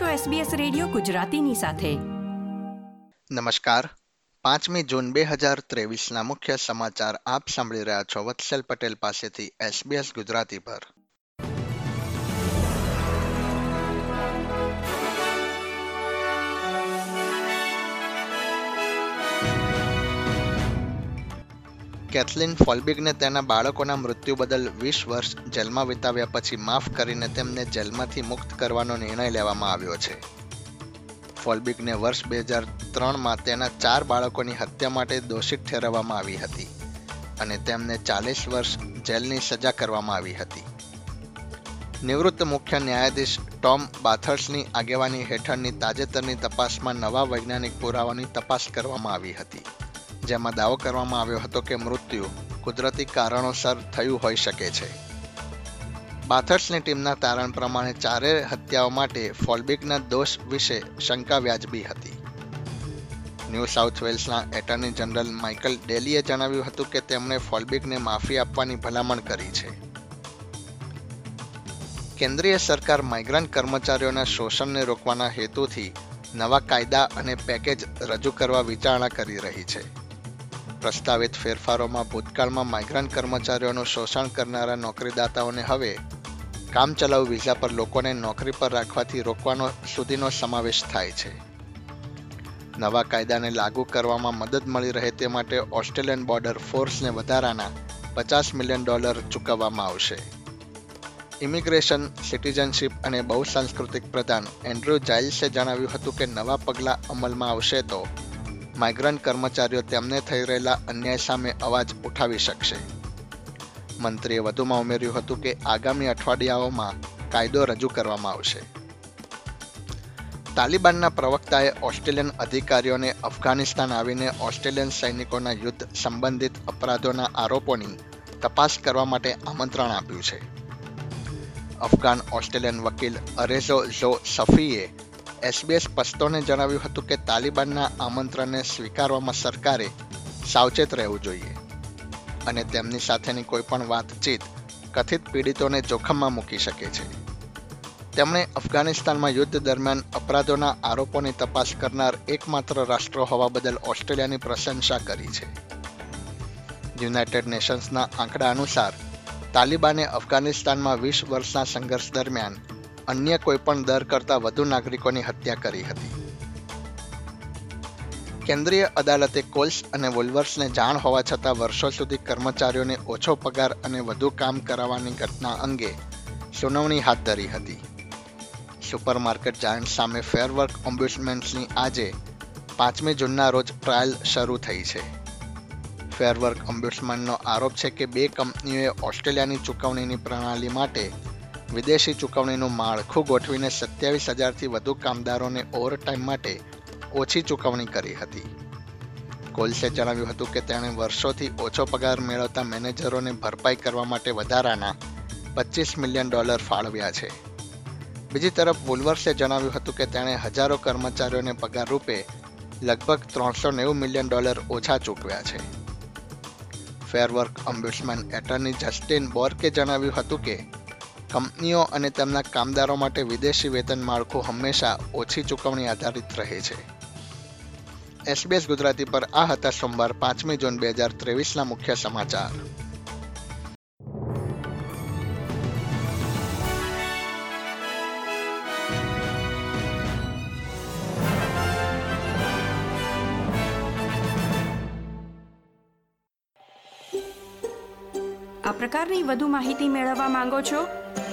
છો SBS radio ગુજરાતીની સાથે. નમસ્કાર. પાંચમી જૂન બે હજાર ત્રેવીસના મુખ્ય સમાચાર આપ સાંભળી રહ્યા છો. વત્સલ પટેલ પાસેથી SBS ગુજરાતી પર કેથલિન ફોલ્બિગને તેના બાળકોના મૃત્યુ બદલ વીસ વર્ષ જેલમાં વિતાવ્યા પછી માફ કરીને તેમને જેલમાંથી મુક્ત કરવાનો નિર્ણય લેવામાં આવ્યો છે. ફોલ્બિગને વર્ષ બે હજાર ત્રણમાં તેના ચાર બાળકોની હત્યા માટે દોષિત ઠેરવવામાં આવી હતી અને તેમને ચાલીસ વર્ષ જેલની સજા કરવામાં આવી હતી. નિવૃત્ત મુખ્ય ન્યાયાધીશ ટોમ બાથર્સની આગેવાની હેઠળની તાજેતરની તપાસમાં નવા વૈજ્ઞાનિક પુરાવાની તપાસ કરવામાં આવી હતી. જેમાં દાવો કરવામાં આવ્યો હતો કે મૃત્યુ કુદરતી કારણોસર થયું હોઈ શકે છે. બાથર્સની ટીમના તારણ પ્રમાણે ચારેય હત્યાઓ માટે ફોલ્બિકના દોષ વિશે શંકા વ્યાજબી હતી. ન્યૂ સાઉથ વેલ્સના એટર્ની જનરલ માઇકલ ડેલીએ જણાવ્યું હતું કે તેમણે ફોલ્બિકને માફી આપવાની ભલામણ કરી છે. કેન્દ્રીય સરકાર માઇગ્રન્ટ કર્મચારીઓના શોષણને રોકવાના હેતુથી નવા કાયદા અને પેકેજ રજૂ કરવા વિચારણા કરી રહી છે. પ્રસ્તાવિત ફેરફારોમાં ભૂતકાળમાં માઇગ્રન્ટ કર્મચારીઓનું શોષણ કરનારા નોકરીદાતાઓને હવે કામચલાઉ વિઝા પર લોકોને નોકરી પર રાખવાથી રોકવાનો સુધીનો સમાવેશ થાય છે. નવા કાયદાને લાગુ કરવામાં મદદ મળી રહે તે માટે ઓસ્ટ્રેલિયન બોર્ડર ફોર્સને વધારાના પચાસ મિલિયન ડોલર ચૂકવવામાં આવશે. ઇમિગ્રેશન સિટીઝનશીપ અને બહુસાંસ્કૃતિક પ્રધાન એન્ડ્રુ જાઇલ્સે જણાવ્યું હતું કે નવા પગલાં અમલમાં આવશે તો માઇગ્રન્ટ કર્મચારીઓ તેમને થઈ રહેલા અન્યાય સામે અવાજ ઉઠાવી શકશે. મંત્રીએ વધુમાં ઉમેર્યું હતું કે આગામી અઠવાડિયાઓમાં કાયદો રજૂ કરવામાં આવશે. તાલિબાનના પ્રવક્તાએ ઓસ્ટ્રેલિયન અધિકારીઓને અફઘાનિસ્તાન આવીને ઓસ્ટ્રેલિયન સૈનિકોના યુદ્ધ સંબંધિત અપરાધોના આરોપોની તપાસ કરવા માટે આમંત્રણ આપ્યું છે. અફઘાન ઓસ્ટ્રેલિયન વકીલ અરેઝો ઝો સફીએ એસબીએસ પસ્તોને જણાવ્યું હતું કે તાલિબાનના આમંત્રણને સ્વીકારવામાં સરકારે સાવચેત રહેવું જોઈએ અને તેમની સાથેની કોઈપણ વાતચીત કથિત પીડિતોને જોખમમાં મૂકી શકે છે. તેમણે અફઘાનિસ્તાનમાં યુદ્ધ દરમિયાન અપરાધોના આરોપોની તપાસ કરનાર એકમાત્ર રાષ્ટ્ર હોવા બદલ ઓસ્ટ્રેલિયાની પ્રશંસા કરી છે. યુનાઇટેડ નેશન્સના આંકડા અનુસાર, તાલિબાને અફઘાનિસ્તાનમાં વીસ વર્ષના સંઘર્ષ દરમિયાન અન્ય કોઈપણ દર કરતાં વધુ નાગરિકોની હત્યા કરી હતી. કેન્દ્રીય અદાલતે કોલ્સ અને વોલ્વર્સને જાણ હોવા છતાં વર્ષો સુધી કર્મચારીઓને ઓછો પગાર અને વધુ કામ કરાવવાની ઘટના અંગે સુનાવણી હાથ ધરી હતી. સુપરમાર્કેટ જાયન્ટ સામે ફેરવર્ક ઓમ્બ્યુસમેન્ટ્સની આજે પાંચમી જૂનના રોજ ટ્રાયલ શરૂ થઈ છે. ફેરવર્ક ઓમ્બ્યુસમેન્ટનો આરોપ છે કે બે કંપનીઓએ ઓસ્ટ્રેલિયાની ચૂકવણીની પ્રણાલી માટે વિદેશી ચૂકવણીનું માળખું ગોઠવીને સત્યાવીસ હજારથી વધુ કામદારોને ઓવરટાઈમ માટે ઓછી ચૂકવણી કરી હતી. કોલ્સે જણાવ્યું હતું કે તેણે વર્ષોથી ઓછો પગાર મેળવતા મેનેજરોને ભરપાઈ કરવા માટે વધારાના પચીસ મિલિયન ડોલર ફાળવ્યા છે. બીજી તરફ, વુલવર્સે જણાવ્યું હતું કે તેણે હજારો કર્મચારીઓને પગાર રૂપે લગભગ ત્રણસો નેવું મિલિયન ડોલર ઓછા ચૂકવ્યા છે. ફેરવર્ક ઓમ્બ્યુસમેન એટર્ની જસ્ટિન બોર્કે જણાવ્યું હતું કે કંપનીઓ અને તેમના કામદારો માટે વિદેશી વેતન માળખું હંમેશા ઓછી ચૂકવણી આધારિત રહે છે. એસબીએસ ગુજરાતી પર આ હતા સોમવાર પાંચમી જૂન બે હજાર ત્રેવીસના મુખ્ય સમાચાર. આ પ્રકારની વધુ માહિતી મેળવવા માંગો છો